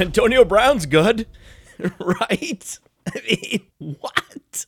Antonio Brown's good, right? I mean, what?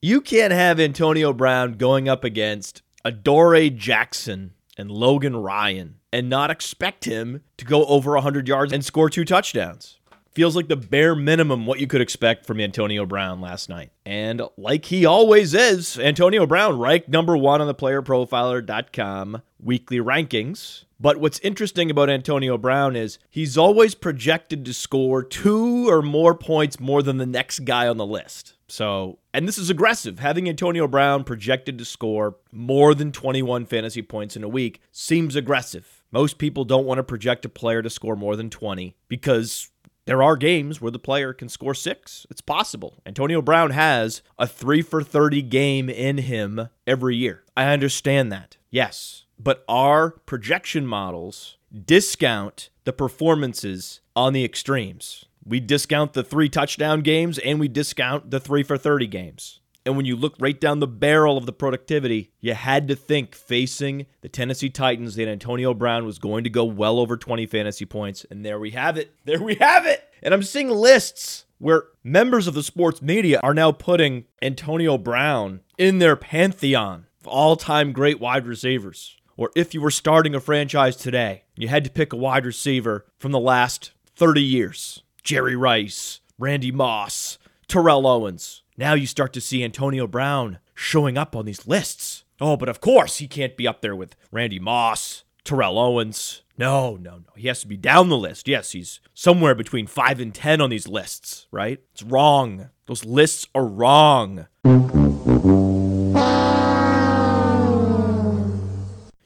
You can't have Antonio Brown going up against Adoree' Jackson and Logan Ryan and not expect him to go over 100 yards and score two touchdowns. Feels like the bare minimum what you could expect from Antonio Brown last night. And like he always is, Antonio Brown ranked number one on the playerprofiler.com weekly rankings. But what's interesting about Antonio Brown is he's always projected to score two or more points more than the next guy on the list. So, and this is aggressive. Having Antonio Brown projected to score more than 21 fantasy points in a week seems aggressive. Most people don't want to project a player to score more than 20 because there are games where the player can score six. It's possible. Antonio Brown has a three for 30 game in him every year. I understand that. Yes. But our projection models discount the performances on the extremes. We discount the three touchdown games and we discount the three for 30 games. And when you look right down the barrel of the productivity, you had to think facing the Tennessee Titans that Antonio Brown was going to go well over 20 fantasy points. And there we have it. There we have it. And I'm seeing lists where members of the sports media are now putting Antonio Brown in their pantheon of all time great wide receivers. Or if you were starting a franchise today, you had to pick a wide receiver from the last 30 years Jerry Rice, Randy Moss, Terrell Owens. Now you start to see Antonio Brown showing up on these lists. Oh, but of course he can't be up there with Randy Moss, Terrell Owens. No, no, no. He has to be down the list. Yes, he's somewhere between 5 and 10 on these lists, right? It's wrong. Those lists are wrong.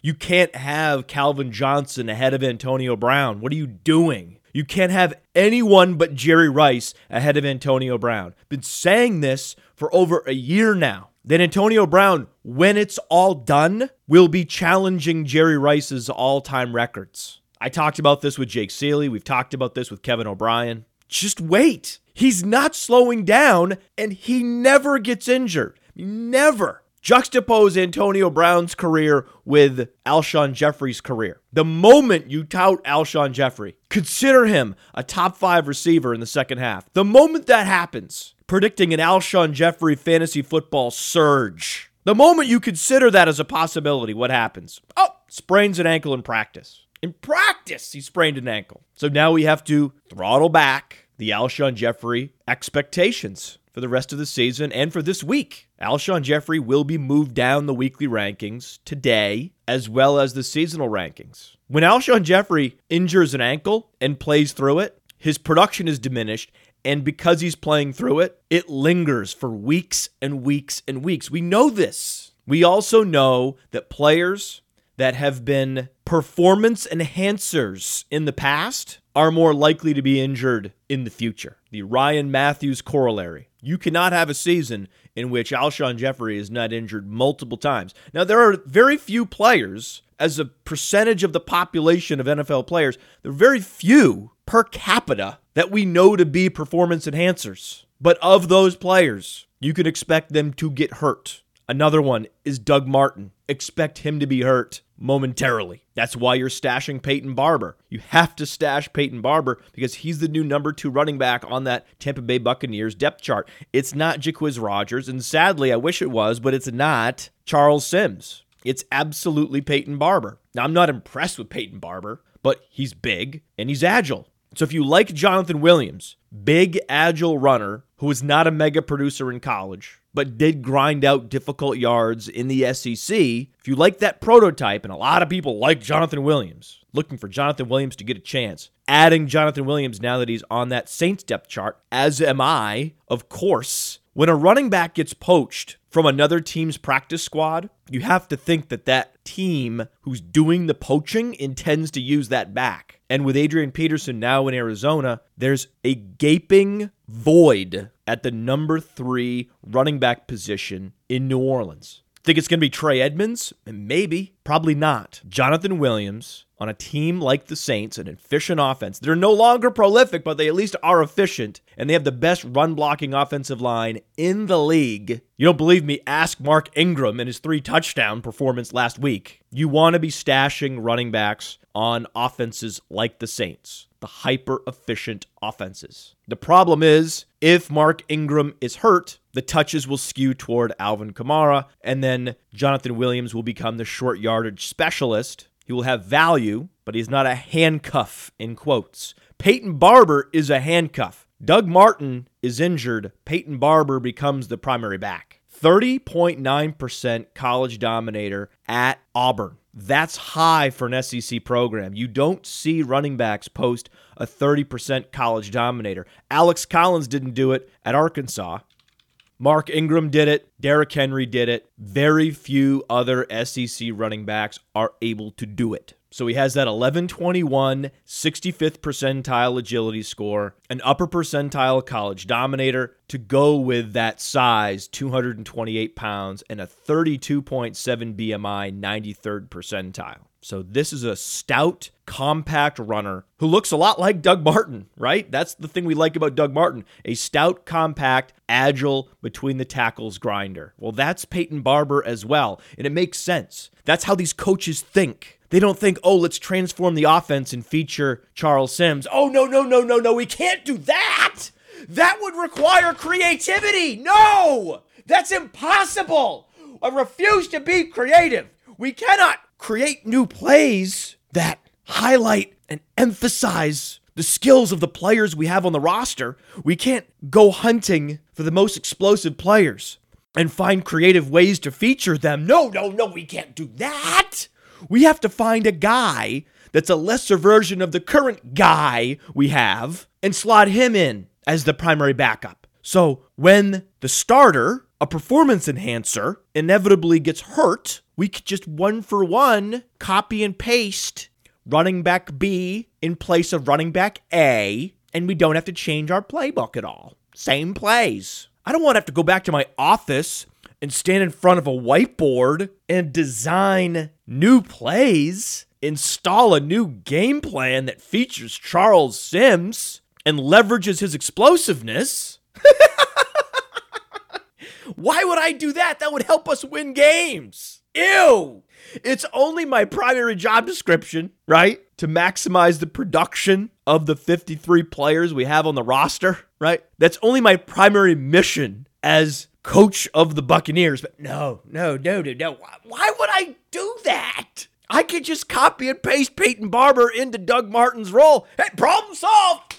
You can't have Calvin Johnson ahead of Antonio Brown. What are you doing? You can't have anyone but Jerry Rice ahead of Antonio Brown. Been saying this for over a year now. That Antonio Brown, when it's all done, will be challenging Jerry Rice's all time records. I talked about this with Jake Ciely. We've talked about this with Kevin O'Brien. Just wait. He's not slowing down and he never gets injured. Never. Juxtapose Antonio Brown's career with Alshon Jeffery's career. The moment you tout Alshon Jeffery, consider him a top five receiver in the second half. The moment that happens, predicting an Alshon Jeffery fantasy football surge. The moment you consider that as a possibility, what happens? Oh, sprains an ankle in practice. In practice, he sprained an ankle. So now we have to throttle back the Alshon Jeffery expectations for the rest of the season and for this week. Alshon Jeffery will be moved down the weekly rankings today, as well as the seasonal rankings. When Alshon Jeffery injures an ankle and plays through it, his production is diminished. And because he's playing through it, it lingers for weeks and weeks and weeks. We know this. We also know that players that have been performance enhancers in the past are more likely to be injured in the future. The Ryan Mathews corollary. You cannot have a season in which Alshon Jeffery is not injured multiple times. Now, there are very few players, as a percentage of the population of NFL players, there are very few per capita that we know to be performance enhancers. But of those players, you can expect them to get hurt. Another one is Doug Martin. Expect him to be hurt momentarily. That's why you're stashing Peyton Barber. You have to stash Peyton Barber because he's the new number two running back on that Tampa Bay Buccaneers depth chart. It's not Jacquizz Rodgers, and sadly, I wish it was, but it's not Charles Sims. It's absolutely Peyton Barber. Now, I'm not impressed with Peyton Barber, but he's big and he's agile. So if you like Jonathan Williams, big, agile runner who was not a mega producer in college, but did grind out difficult yards in the SEC, if you like that prototype, and a lot of people like Jonathan Williams, looking for Jonathan Williams to get a chance, adding Jonathan Williams now that he's on that Saints depth chart, as am I, of course. When a running back gets poached from another team's practice squad, you have to think that that team who's doing the poaching intends to use that back. And with Adrian Peterson now in Arizona, there's a gaping void at the number three running back position in New Orleans. Think it's going to be Trey Edmunds? Maybe. Probably not. Jonathan Williams on a team like the Saints, an efficient offense. They're no longer prolific, but they at least are efficient, and they have the best run blocking offensive line in the league. You don't believe me? Ask Mark Ingram and his three touchdown performance last week. You want to be stashing running backs on offenses like the Saints. The hyper efficient offenses. The problem is, if Mark Ingram is hurt, the touches will skew toward Alvin Kamara, and then Jonathan Williams will become the short yardage specialist. He will have value, but he's not a handcuff, in quotes. Peyton Barber is a handcuff. Doug Martin is injured. Peyton Barber becomes the primary back. 30.9% college dominator at Auburn. That's high for an SEC program. You don't see running backs post a 30% college dominator. Alex Collins didn't do it at Arkansas. Mark Ingram did it. Derrick Henry did it. Very few other SEC running backs are able to do it. So he has that 1121 65th percentile agility score, an upper percentile college dominator to go with that size, 228 pounds, and a 32.7 BMI, 93rd percentile. So this is a stout, compact runner who looks a lot like Doug Martin, right? That's the thing we like about Doug Martin a stout, compact, agile, between the tackles grinder. Well, that's Peyton Barber as well, and it makes sense. That's how these coaches think. They don't think, oh, let's transform the offense and feature Charles Sims. Oh, no, no, no, no, no. We can't do that. That would require creativity. No, that's impossible. I refuse to be creative. We cannot create new plays that highlight and emphasize the skills of the players we have on the roster. We can't go hunting for the most explosive players and find creative ways to feature them. No, no, no, we can't do that. We have to find a guy that's a lesser version of the current guy we have and slot him in as the primary backup. So when the starter, a performance enhancer, inevitably gets hurt, we could just one for one copy and paste running back B in place of running back A, and we don't have to change our playbook at all. Same plays. I don't want to have to go back to my office and stand in front of a whiteboard and design new plays, install a new game plan that features Charles Sims and leverages his explosiveness. Why would I do that? That would help us win games. Ew. It's only my primary job description, right? To maximize the production of the 53 players we have on the roster, right? That's only my primary mission as coach of the Buccaneers. But no, no, no, no, no. Why would I do that? I could just copy and paste Peyton Barber into Doug Martin's role. Hey, problem solved.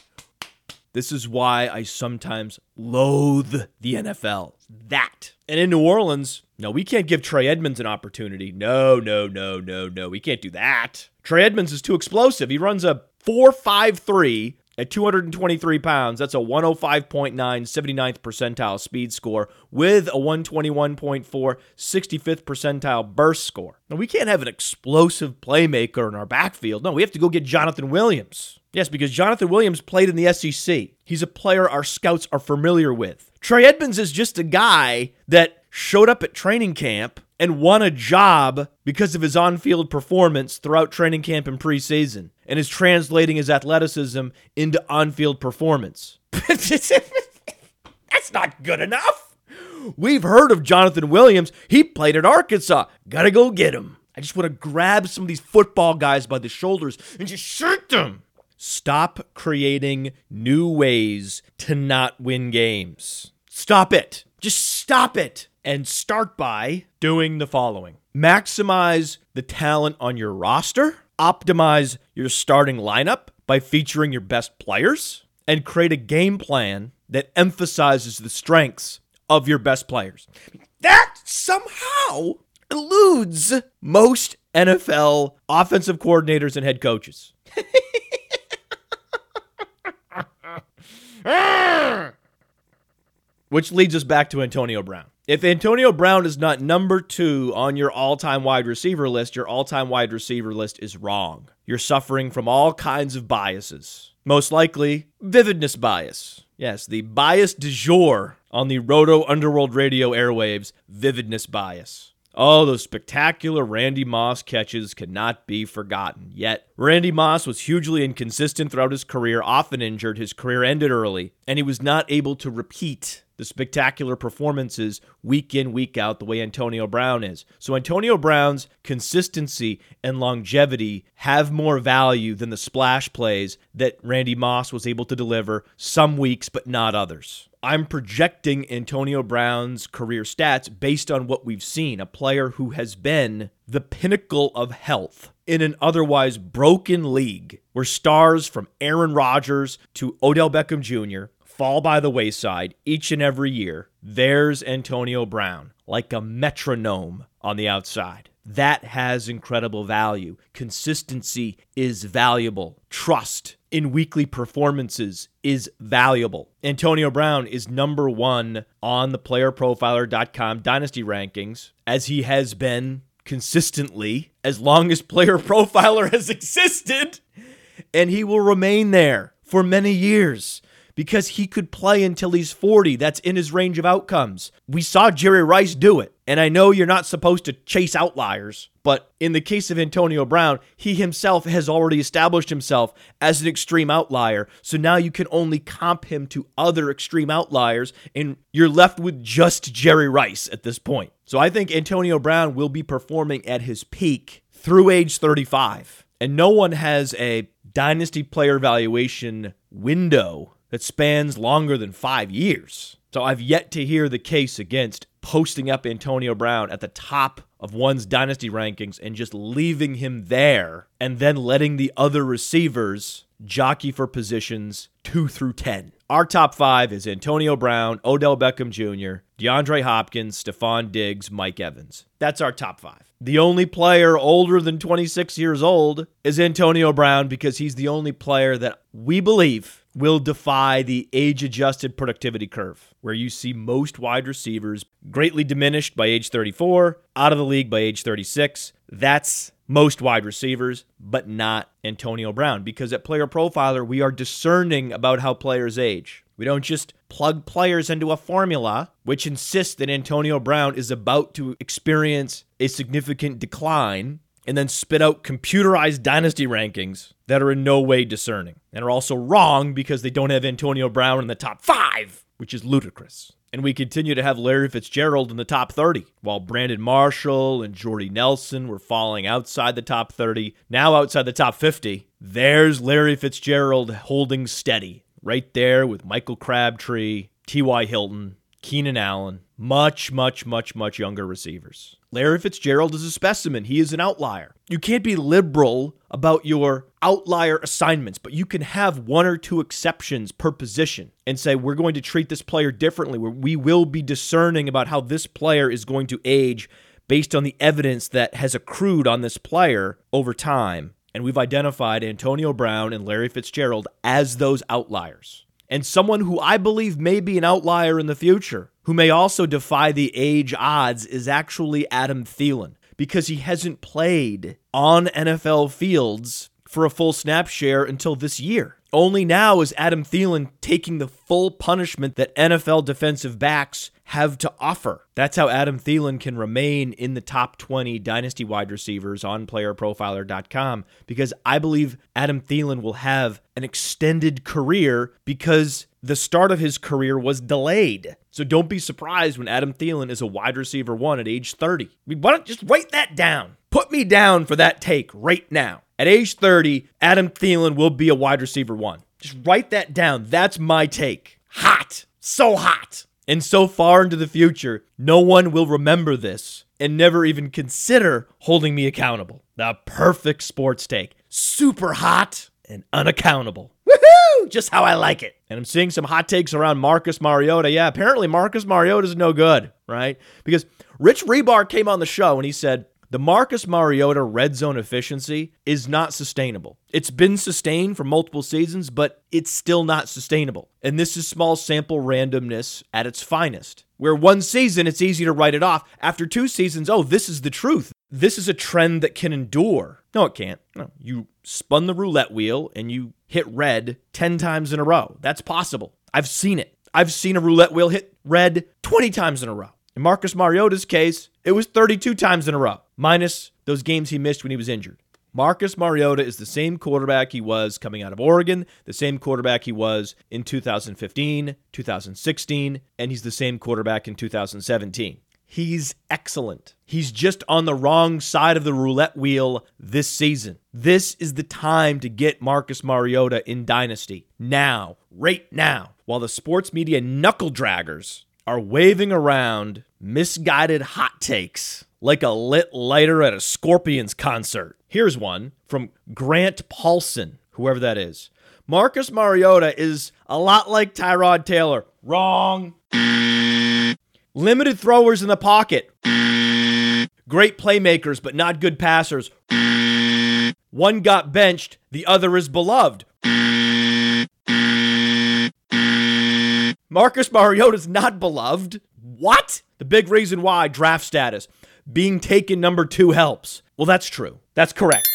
This is why I sometimes loathe the NFL. That. And in New Orleans, no, we can't give Trey Edmunds an opportunity. No, no, no, no, no. We can't do that. Trey Edmunds is too explosive. He runs a 4.53 at 223 pounds, that's a 105.9 79th percentile speed score with a 121.4 65th percentile burst score. Now, we can't have an explosive playmaker in our backfield. No, we have to go get Jonathan Williams. Yes, because Jonathan Williams played in the SEC. He's a player our scouts are familiar with. Trey Edmunds is just a guy that showed up at training camp and won a job because of his on field performance throughout training camp and preseason and is translating his athleticism into on field performance. That's not good enough. We've heard of Jonathan Williams. He played at Arkansas. Gotta go get him. I just want to grab some of these football guys by the shoulders and just shoot them. Stop creating new ways to not win games. Stop it. Just stop it and start by doing the following maximize the talent on your roster, optimize your starting lineup by featuring your best players, and create a game plan that emphasizes the strengths of your best players. That somehow eludes most NFL offensive coordinators and head coaches. Ah! Which leads us back to Antonio Brown. If Antonio Brown is not number two on your all time wide receiver list, your all time wide receiver list is wrong. You're suffering from all kinds of biases. Most likely, vividness bias. Yes, the bias du jour on the Roto Underworld Radio airwaves, vividness bias. Oh, those spectacular Randy Moss catches cannot be forgotten. Yet, Randy Moss was hugely inconsistent throughout his career, often injured. His career ended early, and he was not able to repeat the spectacular performances week in, week out, the way Antonio Brown is. So, Antonio Brown's consistency and longevity have more value than the splash plays that Randy Moss was able to deliver some weeks, but not others. I'm projecting Antonio Brown's career stats based on what we've seen a player who has been the pinnacle of health in an otherwise broken league where stars from Aaron Rodgers to Odell Beckham Jr. fall by the wayside each and every year. There's Antonio Brown, like a metronome on the outside. That has incredible value. Consistency is valuable. Trust in weekly performances is valuable. Antonio Brown is number one on the playerprofiler.com dynasty rankings, as he has been consistently as long as Player Profiler has existed, and he will remain there for many years because he could play until he's 40. That's in his range of outcomes. We saw Jerry Rice do it. And I know you're not supposed to chase outliers, but in the case of Antonio Brown, he himself has already established himself as an extreme outlier. So now you can only comp him to other extreme outliers, and you're left with just Jerry Rice at this point. So I think Antonio Brown will be performing at his peak through age 35. And no one has a dynasty player valuation window that spans longer than five years. So I've yet to hear the case against posting up Antonio Brown at the top of one's dynasty rankings and just leaving him there and then letting the other receivers jockey for positions two through 10. Our top five is Antonio Brown, Odell Beckham Jr., DeAndre Hopkins, Stefon Diggs, Mike Evans. That's our top five. The only player older than 26 years old is Antonio Brown because he's the only player that we believe will defy the age adjusted productivity curve, where you see most wide receivers greatly diminished by age 34, out of the league by age 36. That's most wide receivers, but not Antonio Brown, because at Player Profiler, we are discerning about how players age. We don't just plug players into a formula which insists that Antonio Brown is about to experience a significant decline and then spit out computerized dynasty rankings that are in no way discerning and are also wrong because they don't have Antonio Brown in the top five, which is ludicrous. And we continue to have Larry Fitzgerald in the top 30, while Brandon Marshall and Jordy Nelson were falling outside the top 30, now outside the top 50. There's Larry Fitzgerald holding steady, right there with Michael Crabtree, T.Y. Hilton, Keenan Allen, much, much, much, much younger receivers. Larry Fitzgerald is a specimen. He is an outlier. You can't be liberal about your outlier assignments, but you can have one or two exceptions per position and say, we're going to treat this player differently. We will be discerning about how this player is going to age based on the evidence that has accrued on this player over time. And we've identified Antonio Brown and Larry Fitzgerald as those outliers and someone who I believe may be an outlier in the future, who may also defy the age odds, is actually Adam Thielen because he hasn't played on NFL fields for a full snap share until this year. Only now is Adam Thielen taking the full punishment that NFL defensive backs have to offer. That's how Adam Thielen can remain in the top 20 dynasty wide receivers on playerprofiler.com because I believe Adam Thielen will have an extended career because the start of his career was delayed. So don't be surprised when Adam Thielen is a wide receiver one at age 30. I mean, why don't just write that down? Put me down for that take right now. At age 30, Adam Thielen will be a wide receiver one. Just write that down. That's my take. Hot. So hot. And so far into the future, no one will remember this and never even consider holding me accountable. The perfect sports take. Super hot and unaccountable. Woohoo! Just how I like it. And I'm seeing some hot takes around Marcus Mariota. Yeah, apparently Marcus Mariota is no good, right? Because Rich Hribar came on the show and he said, the Marcus Mariota red zone efficiency is not sustainable. It's been sustained for multiple seasons, but it's still not sustainable. And this is small sample randomness at its finest. Where one season it's easy to write it off. After two seasons, oh, this is the truth. This is a trend that can endure. No, it can't. No, you spun the roulette wheel and you hit red 10 times in a row. That's possible. I've seen it. I've seen a roulette wheel hit red 20 times in a row. In Marcus Mariota's case, it was 32 times in a row, minus those games he missed when he was injured. Marcus Mariota is the same quarterback he was coming out of Oregon, the same quarterback he was in 2015, 2016, and he's the same quarterback in 2017. He's excellent. He's just on the wrong side of the roulette wheel this season. This is the time to get Marcus Mariota in Dynasty. Now, right now, while the sports media knuckle draggers are waving around misguided hot takes like a lit lighter at a Scorpions concert. Here's one from Grant Paulsen, whoever that is. Marcus Mariota is a lot like Tyrod Taylor. Wrong. Limited throwers in the pocket. Great playmakers, but not good passers. One got benched, the other is beloved. Marcus Mariota's not beloved. What? The big reason why draft status. Being taken number two helps. Well, that's true. That's correct.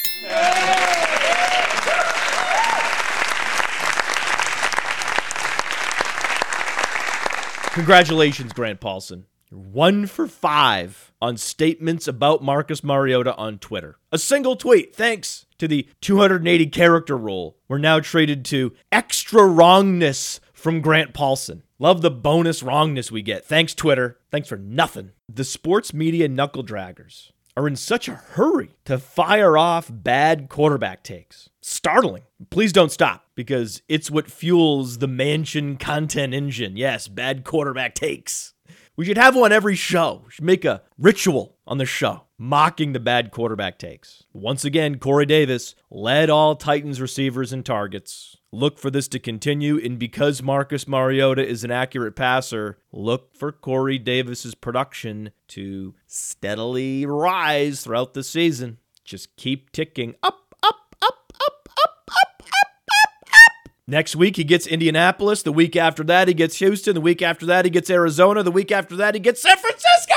Congratulations, Grant Paulsen. You're one for five on statements about Marcus Mariota on Twitter. A single tweet, thanks to the 280 character rule. We're now traded to extra wrongness from Grant Paulsen. Love the bonus wrongness we get. Thanks, Twitter. Thanks for nothing. The sports media knuckle draggers are in such a hurry to fire off bad quarterback takes. Startling. Please don't stop because it's what fuels the mansion content engine. Yes, bad quarterback takes. We should have one every show. We should make a ritual on the show mocking the bad quarterback takes. Once again, Corey Davis led all Titans receivers in targets. Look for this to continue, and because Marcus Mariota is an accurate passer, look for Corey Davis's production to steadily rise throughout the season. Just keep ticking up, up, up, up, up, up, up, up, up. Next week, he gets Indianapolis. The week after that, he gets Houston. The week after that, he gets Arizona. The week after that, he gets San Francisco.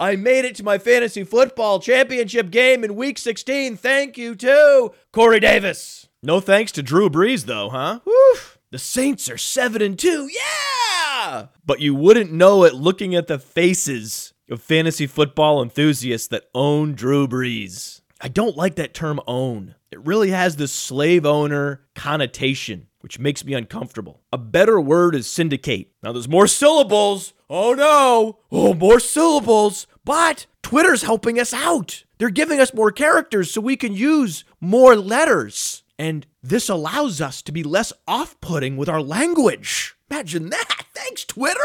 I made it to my fantasy football championship game in week 16. Thank you to Corey Davis. No thanks to Drew Brees, though, huh? Woo. The Saints are 7 and 2. Yeah! But you wouldn't know it looking at the faces of fantasy football enthusiasts that own Drew Brees. I don't like that term own. It really has this slave owner connotation, which makes me uncomfortable. A better word is syndicate. Now, there's more syllables. Oh no! Oh, more syllables. But Twitter's helping us out. They're giving us more characters so we can use more letters. And this allows us to be less off putting with our language. Imagine that. Thanks, Twitter.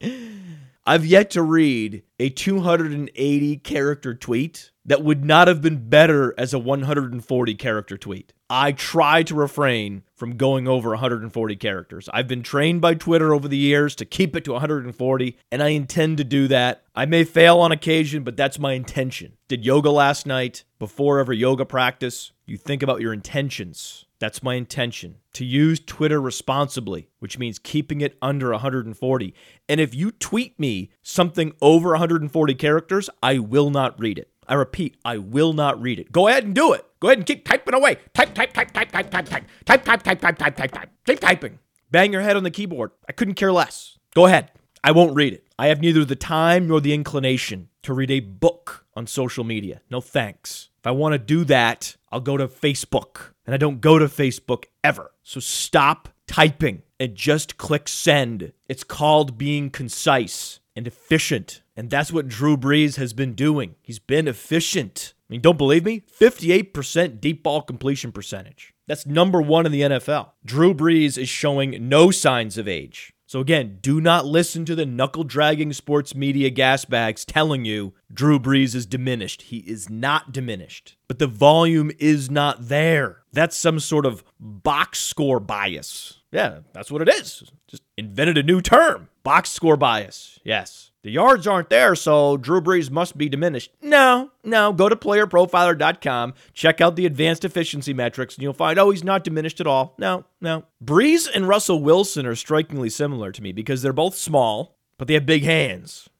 I've yet to read a 280 character tweet that would not have been better as a 140 character tweet. I try to refrain from going over 140 characters. I've been trained by Twitter over the years to keep it to 140, and I intend to do that. I may fail on occasion, but that's my intention. Did yoga last night before every yoga practice. You think about your intentions. That's my intention to use Twitter responsibly, which means keeping it under 140. And if you tweet me something over 140 characters, I will not read it. I repeat, I will not read it. Go ahead and do it. Go ahead and keep typing away. Type, type, type, type, type, type, type, type, type, type, type, type, type, type. Keep typing. Bang your head on the keyboard. I couldn't care less. Go ahead. I won't read it. I have neither the time nor the inclination to read a book on social media. No thanks. If I want to do that, I'll go to Facebook. And I don't go to Facebook ever. So stop typing and just click send. It's called being concise and efficient. And that's what Drew Brees has been doing. He's been efficient. I mean, don't believe me? 58% deep ball completion percentage. That's number one in the NFL. Drew Brees is showing no signs of age. So, again, do not listen to the knuckle dragging sports media gas bags telling you Drew Brees is diminished. He is not diminished, but the volume is not there. That's some sort of box score bias. Yeah, that's what it is. Just invented a new term box score bias. Yes. The yards aren't there, so Drew Brees must be diminished. No, no. Go to playerprofiler.com, check out the advanced efficiency metrics, and you'll find, oh, he's not diminished at all. No, no. Brees and Russell Wilson are strikingly similar to me because they're both small, but they have big hands.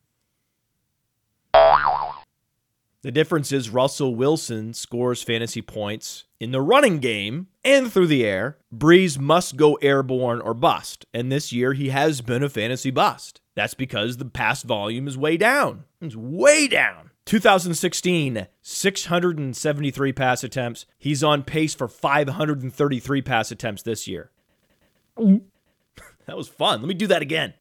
The difference is Russell Wilson scores fantasy points in the running game and through the air. Brees must go airborne or bust, and this year he has been a fantasy bust. That's because the pass volume is way down. It's way down. 2016, 673 pass attempts. He's on pace for 533 pass attempts this year. that was fun. Let me do that again.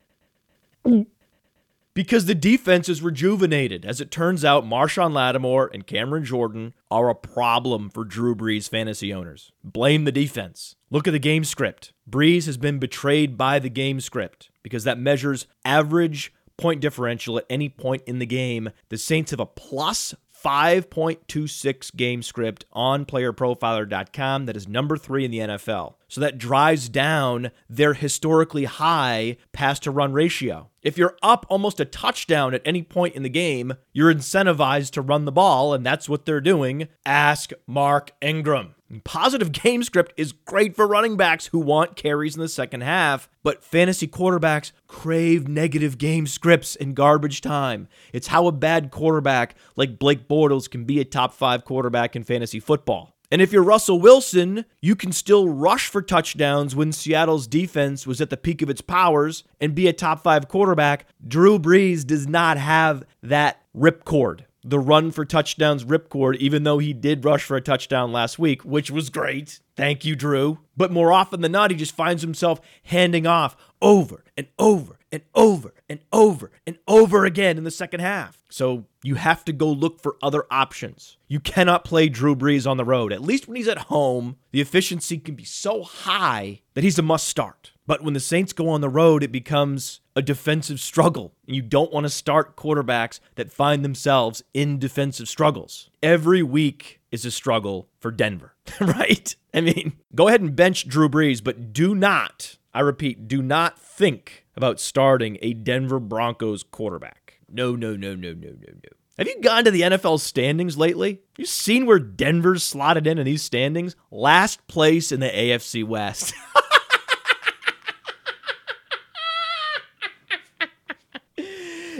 Because the defense is rejuvenated. As it turns out, Marshon Lattimore and Cameron Jordan are a problem for Drew Brees fantasy owners. Blame the defense. Look at the game script. Brees has been betrayed by the game script because that measures average point differential at any point in the game. The Saints have a plus 5.26 game script on playerprofiler.com that is number three in the NFL. So that drives down their historically high pass to run ratio. If you're up almost a touchdown at any point in the game, you're incentivized to run the ball, and that's what they're doing. Ask Mark Ingram. Positive game script is great for running backs who want carries in the second half, but fantasy quarterbacks crave negative game scripts in garbage time. It's how a bad quarterback like Blake Bortles can be a top five quarterback in fantasy football. And if you're Russell Wilson, you can still rush for touchdowns when Seattle's defense was at the peak of its powers and be a top five quarterback. Drew Brees does not have that ripcord the run for touchdowns ripcord, even though he did rush for a touchdown last week, which was great. Thank you, Drew. But more often than not, he just finds himself handing off over and over and over and over and over again in the second half. So you have to go look for other options. You cannot play Drew Brees on the road. At least when he's at home, the efficiency can be so high that he's a must start. But when the Saints go on the road, it becomes a defensive struggle. You don't want to start quarterbacks that find themselves in defensive struggles. Every week is a struggle for Denver, right? I mean, go ahead and bench Drew Brees, but do not, I repeat, do not think about starting a Denver Broncos quarterback. No, no, no, no, no, no, no. Have you gone to the NFL standings lately? You seen where Denver's slotted in in these standings? Last place in the AFC West.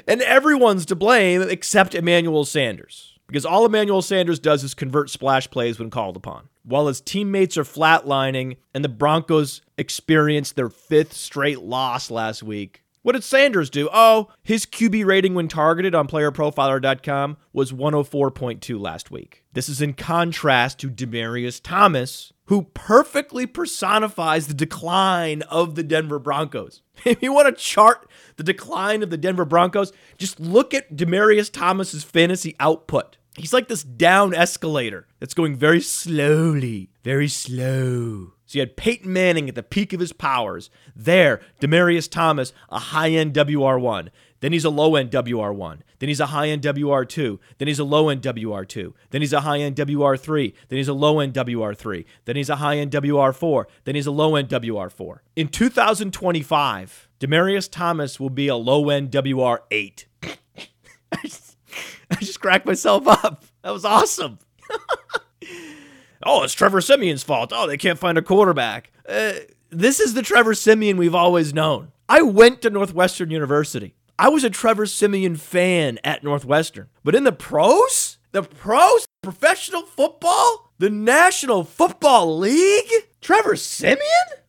And everyone's to blame except Emmanuel Sanders. Because all Emmanuel Sanders does is convert splash plays when called upon. While his teammates are flatlining and the Broncos experienced their fifth straight loss last week, what did Sanders do? Oh, his QB rating when targeted on playerprofiler.com was 104.2 last week. This is in contrast to Demaryius Thomas, who perfectly personifies the decline of the Denver Broncos. If you want to chart the decline of the Denver Broncos, just look at Demaryius Thomas's fantasy output. He's like this down escalator that's going very slowly, very slow. So you had Peyton Manning at the peak of his powers. There, Demaryius Thomas, a high end WR1. Then he's a low end WR1. Then he's a high end WR2. Then he's a low end WR2. Then he's a high end WR3. Then he's a low end WR3. Then he's a high end WR4. Then he's a low end WR4. In 2025, Demaryius Thomas will be a low end WR8. I, just, I just cracked myself up. That was awesome. oh, it's Trevor Siemian's fault. Oh, they can't find a quarterback. Uh, this is the Trevor Siemian we've always known. I went to Northwestern University. I was a Trevor Siemian fan at Northwestern. But in the pros, the pros, professional football, the National Football League, Trevor Siemian?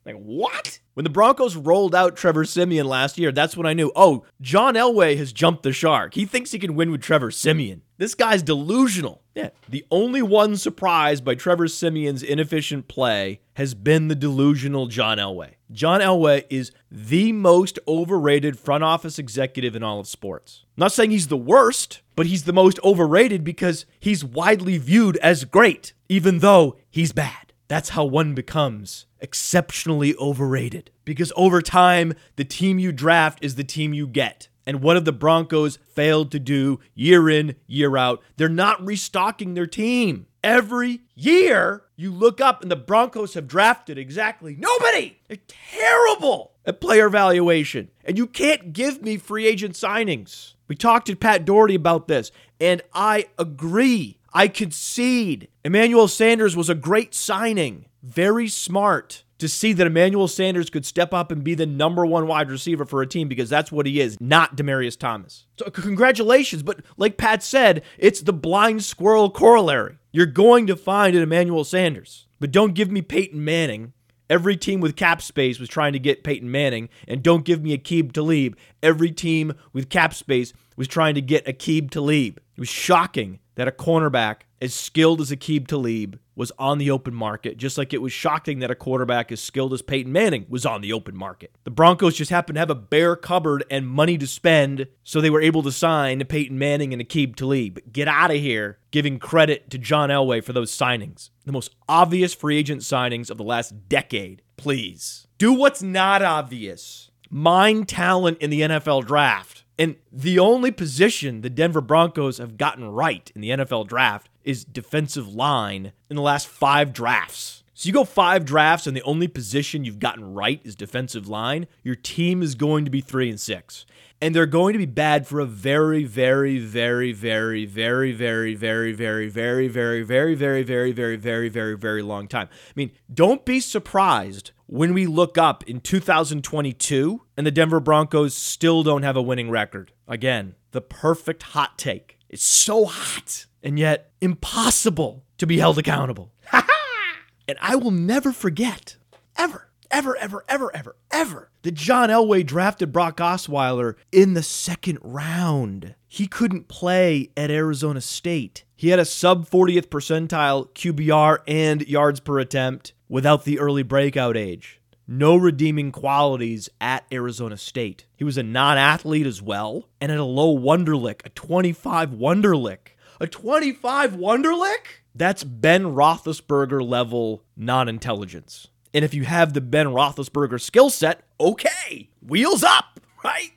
Like, what? When the Broncos rolled out Trevor Siemian last year, that's when I knew, oh, John Elway has jumped the shark. He thinks he can win with Trevor Siemian. This guy's delusional. Yeah. The only one surprised by Trevor Siemian's inefficient play has been the delusional John Elway. John Elway is the most overrated front office executive in all of sports. I'm not saying he's the worst, but he's the most overrated because he's widely viewed as great, even though he's bad. That's how one becomes exceptionally overrated. Because over time, the team you draft is the team you get. And what have the Broncos failed to do year in, year out? They're not restocking their team. Every year, you look up and the Broncos have drafted exactly nobody. They're terrible at player valuation. And you can't give me free agent signings. We talked to Pat Doherty about this, and I agree. I concede. Emmanuel Sanders was a great signing, very smart to see that Emmanuel Sanders could step up and be the number one wide receiver for a team because that's what he is, not Demaryius Thomas. So congratulations, but like Pat said, it's the blind squirrel corollary. You're going to find an Emmanuel Sanders, but don't give me Peyton Manning Every team with cap space was trying to get Peyton Manning, and don't give me Aqib Talib. Every team with cap space was trying to get Aqib Talib. It was shocking that a cornerback as skilled as Aqib Talib was on the open market, just like it was shocking that a quarterback as skilled as Peyton Manning was on the open market. The Broncos just happened to have a bare cupboard and money to spend, so they were able to sign Peyton Manning and Aqib Talib. Get out of here giving credit to John Elway for those signings. The most obvious free agent signings of the last decade. Please. Do what's not obvious. Mine talent in the NFL draft. And the only position the Denver Broncos have gotten right in the NFL draft is defensive line in the last five drafts. So you go five drafts and the only position you've gotten right is defensive line, your team is going to be three and six. And they're going to be bad for a very, very, very, very, very, very, very, very, very, very, very, very, very, very, very, very, very long time. I mean, don't be surprised when we look up in 2022 and the Denver Broncos still don't have a winning record. Again, the perfect hot take. It's so hot and yet impossible to be held accountable. and I will never forget, ever, ever, ever, ever, ever, ever, that John Elway drafted Brock Osweiler in the second round. He couldn't play at Arizona State. He had a sub 40th percentile QBR and yards per attempt without the early breakout age. No redeeming qualities at Arizona State. He was a non athlete as well, and at a low Wonderlic, a 25 Wonderlic. A 25 Wonderlic? That's Ben Roethlisberger level non intelligence. And if you have the Ben Roethlisberger skill set, okay, wheels up, right?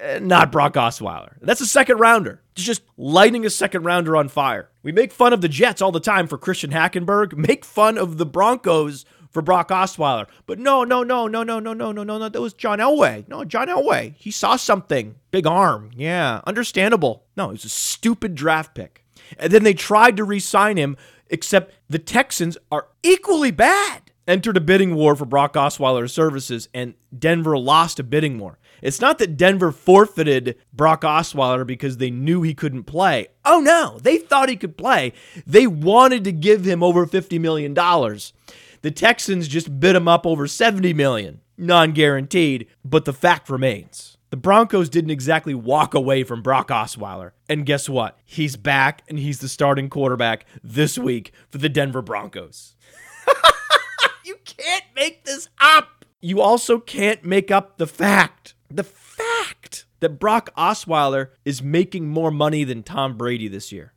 Eh, not Brock Osweiler. That's a second rounder. It's just lighting a second rounder on fire. We make fun of the Jets all the time for Christian Hackenberg. Make fun of the Broncos for Brock Osweiler. But no, no, no, no, no, no, no, no, no, no. That was John Elway. No, John Elway. He saw something. Big arm. Yeah, understandable. No, it was a stupid draft pick. And then they tried to re sign him, except the Texans are equally bad. Entered a bidding war for Brock Osweiler's services, and Denver lost a bidding war. It's not that Denver forfeited Brock Osweiler because they knew he couldn't play. Oh no, they thought he could play. They wanted to give him over $50 million. The Texans just bid him up over 70 million, non-guaranteed, but the fact remains. The Broncos didn't exactly walk away from Brock Osweiler. And guess what? He's back and he's the starting quarterback this week for the Denver Broncos. Can't make this up. You also can't make up the fact the fact that Brock Osweiler is making more money than Tom Brady this year.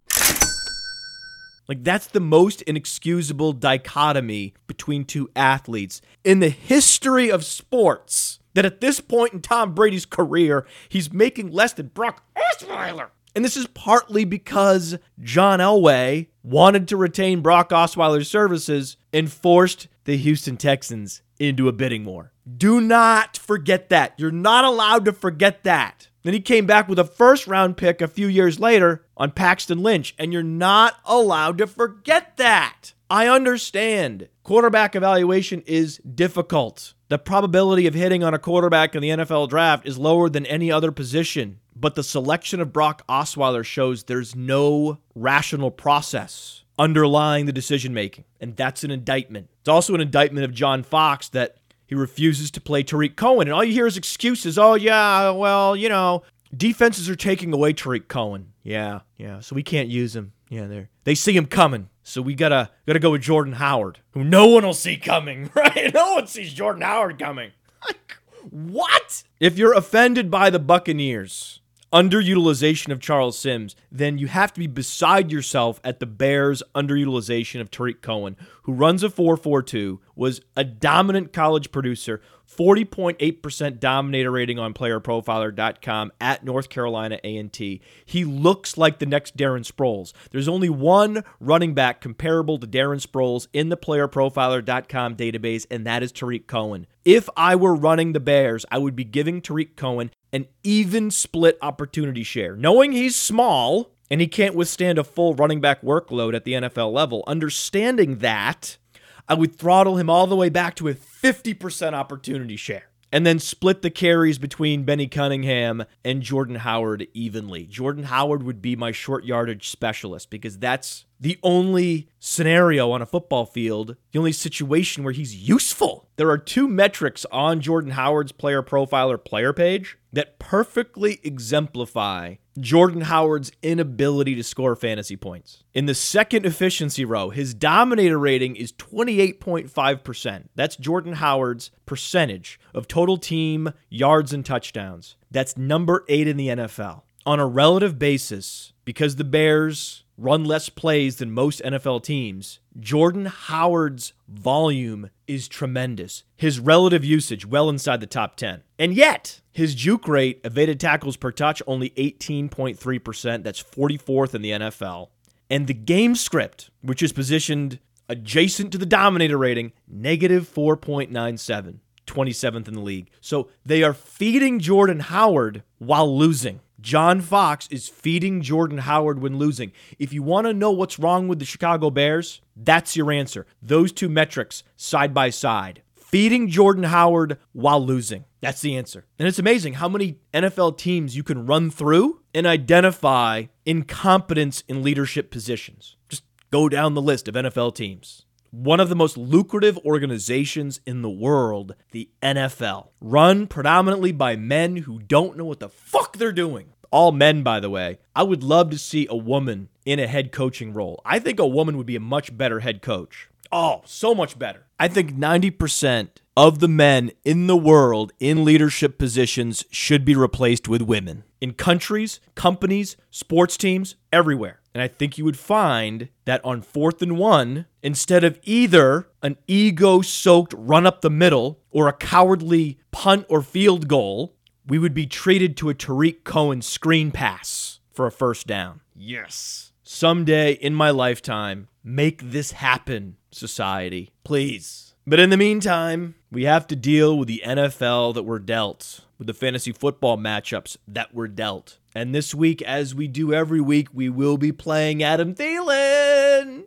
Like, that's the most inexcusable dichotomy between two athletes in the history of sports. That at this point in Tom Brady's career, he's making less than Brock Osweiler. And this is partly because John Elway wanted to retain Brock Osweiler's services and forced the Houston Texans into a bidding war. Do not forget that. You're not allowed to forget that. Then he came back with a first round pick a few years later on Paxton Lynch, and you're not allowed to forget that. I understand. Quarterback evaluation is difficult. The probability of hitting on a quarterback in the NFL draft is lower than any other position, but the selection of Brock Osweiler shows there's no rational process underlying the decision making, and that's an indictment. It's also an indictment of John Fox that he refuses to play Tarik Cohen. And all you hear is excuses. Oh, yeah, well, you know, defenses are taking away Tarik Cohen. Yeah, yeah. So we can't use him. Yeah, they they see him coming. So we gotta gotta go with Jordan Howard, who no one will see coming, right? No one sees Jordan Howard coming. what? If you're offended by the Buccaneers, underutilization of Charles Sims, then you have to be beside yourself at the Bears' underutilization of Tarik Cohen, who runs a 4.42, was a dominant college producer, 40.8% dominator rating on playerprofiler.com at North Carolina A&T. He looks like the next Darren Sproles. There's only one running back comparable to Darren Sproles in the playerprofiler.com database, and that is Tarik Cohen. If I were running the Bears, I would be giving Tarik Cohen an even split opportunity share. Knowing he's small and he can't withstand a full running back workload at the NFL level, understanding that, I would throttle him all the way back to a 50% opportunity share. And then split the carries between Benny Cunningham and Jordan Howard evenly. Jordan Howard would be my short yardage specialist because that's the only scenario on a football field, the only situation where he's useful. There are two metrics on Jordan Howard's player profile or player page that perfectly exemplify Jordan Howard's inability to score fantasy points. In the second efficiency row, his dominator rating is 28.5%. That's Jordan Howard's percentage of total team yards and touchdowns. That's number eight in the NFL. On a relative basis, because the Bears run less plays than most NFL teams, Jordan Howard's volume is tremendous. His relative usage well inside the top 10. And yet, his juke rate, evaded tackles per touch, only 18.3%. That's 44th in the NFL. And the game script, which is positioned adjacent to the dominator rating, negative 4.97. 27th in the league. So they are feeding Jordan Howard while losing. John Fox is feeding Jordan Howard when losing. If you want to know what's wrong with the Chicago Bears, that's your answer. Those two metrics side by side. Feeding Jordan Howard while losing. That's the answer. And it's amazing how many NFL teams you can run through and identify incompetence in leadership positions. Just go down the list of NFL teams one of the most lucrative organizations in the world, the NFL, run predominantly by men who don't know what the fuck they're doing. All men, by the way. I would love to see a woman in a head coaching role. I think a woman would be a much better head coach. Oh, so much better. I think 90% of the men in the world in leadership positions should be replaced with women. In countries, companies, sports teams, everywhere. And I think you would find that on fourth and one, instead of either an ego soaked run up the middle or a cowardly punt or field goal, we would be treated to a Tarik Cohen screen pass for a first down. Yes. Someday in my lifetime, make this happen, society. Please. But in the meantime, we have to deal with the NFL that we're dealt, with the fantasy football matchups that were dealt. And this week, as we do every week, we will be playing Adam Thielen.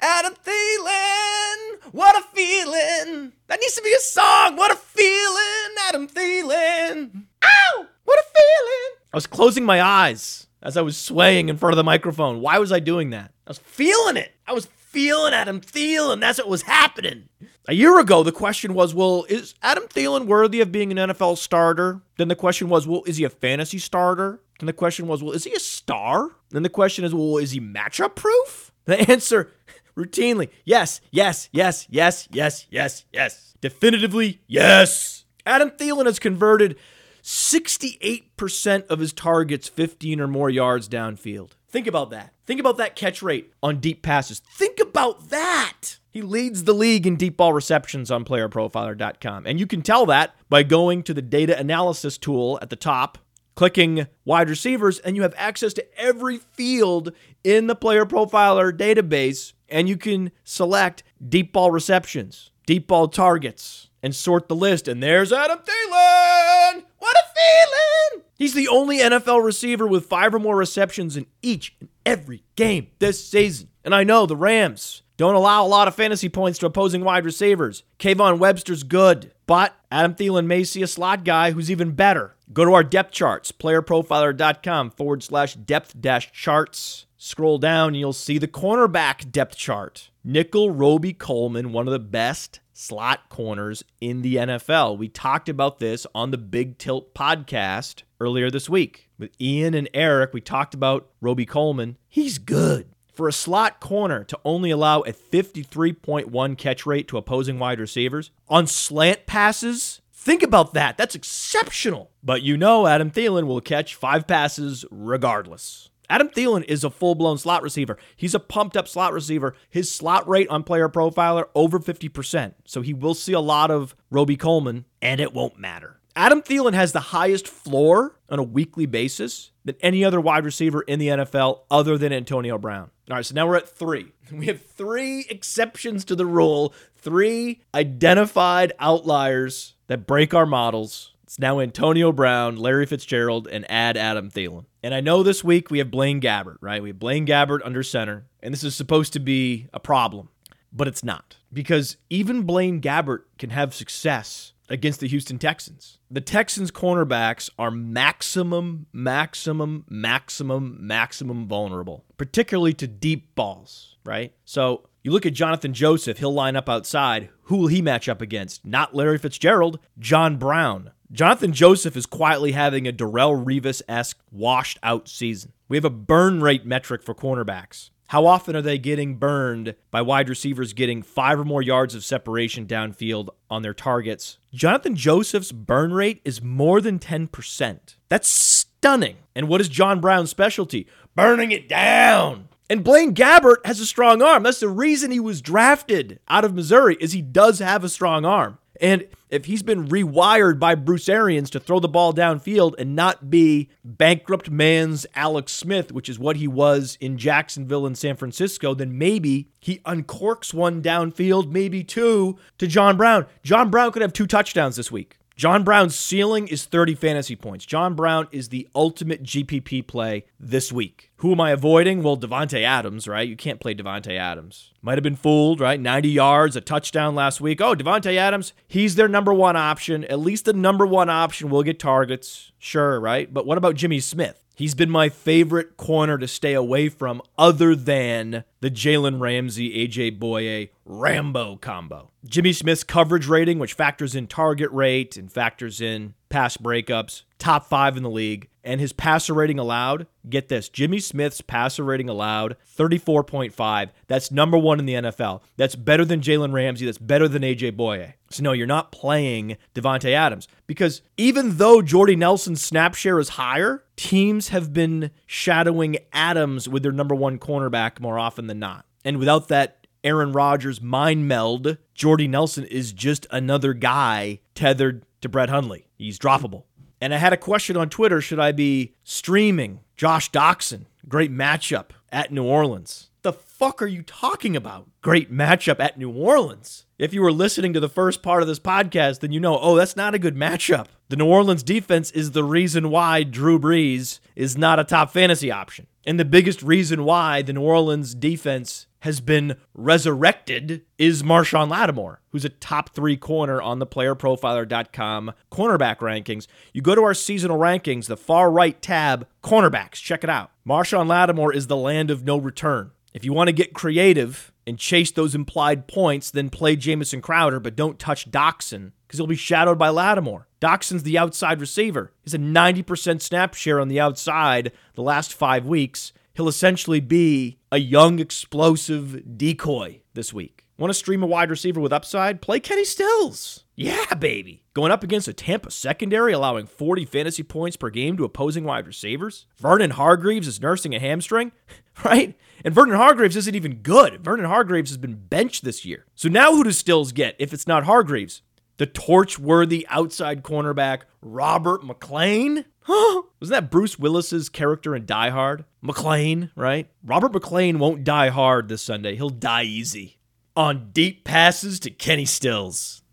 Adam Thielen, what a feeling. That needs to be a song. What a feeling, Adam Thielen. Ow, what a feeling. I was closing my eyes as I was swaying in front of the microphone. Why was I doing that? I was feeling it. I was feeling Adam Thielen. That's what was happening. A year ago, the question was, well, is Adam Thielen worthy of being an NFL starter? Then the question was, well, is he a fantasy starter? And the question was, well, is he a star? Then the question is, well, is he matchup proof? The answer routinely, yes, yes, yes, yes, yes, yes, yes. Definitively, yes. Adam Thielen has converted 68% of his targets 15 or more yards downfield. Think about that. Think about that catch rate on deep passes. Think about that. He leads the league in deep ball receptions on playerprofiler.com. And you can tell that by going to the data analysis tool at the top, clicking wide receivers, and you have access to every field in the player profiler database. And you can select deep ball receptions, deep ball targets, and sort the list. And there's Adam Thielen. What a feeling! He's the only NFL receiver with five or more receptions in each and every game this season. And I know the Rams don't allow a lot of fantasy points to opposing wide receivers. Kayvon Webster's good, but Adam Thielen may see a slot guy who's even better. Go to our depth charts, playerprofiler.com forward slash depth dash charts. Scroll down and you'll see the cornerback depth chart. Nickell Robey-Coleman, one of the best slot corners in the NFL. We talked about this on the Big Tilt podcast earlier this week. With Ian and Eric, we talked about Robey-Coleman. He's good. For a slot corner to only allow a 53.1 catch rate to opposing wide receivers on slant passes, think about that. That's exceptional. But you know Adam Thielen will catch five passes regardless. Adam Thielen is a full blown slot receiver. He's a pumped up slot receiver. His slot rate on player profiler over 50%. So he will see a lot of Robey-Coleman, and it won't matter. Adam Thielen has the highest floor on a weekly basis than any other wide receiver in the NFL other than Antonio Brown. All right, so now we're at three. We have three exceptions to the rule, three identified outliers that break our models. It's now Antonio Brown, Larry Fitzgerald, and add Adam Thielen. And I know this week we have Blaine Gabbert, right? We have Blaine Gabbert under center, and this is supposed to be a problem, but it's not. Because even Blaine Gabbert can have success against the Houston Texans. The Texans cornerbacks are maximum, maximum, maximum, maximum vulnerable, particularly to deep balls, right? So you look at Johnathan Joseph, he'll line up outside. Who will he match up against? Not Larry Fitzgerald, John Brown. Johnathan Joseph is quietly having a Darrelle Revis esque washed out season. We have a burn rate metric for cornerbacks. How often are they getting burned by wide receivers getting five or more yards of separation downfield on their targets? Johnathan Joseph's burn rate is more than 10%. That's stunning. And what is John Brown's specialty? Burning it down. And Blaine Gabbert has a strong arm. That's the reason he was drafted out of Missouri is he does have a strong arm. And if he's been rewired by Bruce Arians to throw the ball downfield and not be bankrupt man's Alex Smith, which is what he was in Jacksonville and San Francisco, then maybe he uncorks one downfield, maybe two to John Brown. John Brown could have two touchdowns this week. John Brown's ceiling is 30 fantasy points. John Brown is the ultimate GPP play this week. Who am I avoiding? Well, Davante Adams, right? You can't play Davante Adams. Might have been fooled, right? 90 yards, a touchdown last week. Oh, Davante Adams, he's their number one option. At least the number one option will get targets. Sure, right? But what about Jimmy Smith? He's been my favorite corner to stay away from, other than the Jalen Ramsey, AJ Bouye, Rambo combo. Jimmy Smith's coverage rating, which factors in target rate and factors in pass breakups, top five in the league. And his passer rating allowed, get this Jimmy Smith's passer rating allowed, 34.5. That's number one in the NFL. That's better than Jalen Ramsey. That's better than AJ Bouye. So, no, you're not playing Davante Adams because even though Jordy Nelson's snap share is higher, teams have been shadowing Adams with their number one cornerback more often than not. And without that Aaron Rodgers mind meld, Jordy Nelson is just another guy tethered to Brett Hundley. He's droppable. And I had a question on Twitter should I be streaming Josh Doctson? Great matchup at New Orleans. The fuck are you talking about? Great matchup at New Orleans. If you were listening to the first part of this podcast, then you know, oh, that's not a good matchup. The New Orleans defense is the reason why Drew Brees is not a top fantasy option. And the biggest reason why the New Orleans defense has been resurrected is Marshon Lattimore, who's a top three corner on the playerprofiler.com cornerback rankings. You go to our seasonal rankings, the far right tab, cornerbacks, check it out. Marshon Lattimore is the land of no return. If you want to get creative and chase those implied points, then play Jamison Crowder, but don't touch Doctson because he'll be shadowed by Lattimore. Doctson's the outside receiver. He's a 90% snap share on the outside the last five weeks. He'll essentially be a young, explosive decoy this week. Want to stream a wide receiver with upside? Play Kenny Stills. Yeah, baby. Going up against a Tampa secondary, allowing 40 fantasy points per game to opposing wide receivers. Vernon Hargreaves is nursing a hamstring, right? And Vernon Hargreaves isn't even good. Vernon Hargreaves has been benched this year. So now who does Stills get if it's not Hargreaves? The torch-worthy outside cornerback Robert McClain? Wasn't that Bruce Willis's character in Die Hard? McClane, right? Robert McClain won't die hard this Sunday. He'll die easy. On deep passes to Kenny Stills.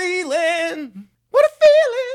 Feeling. What a feeling.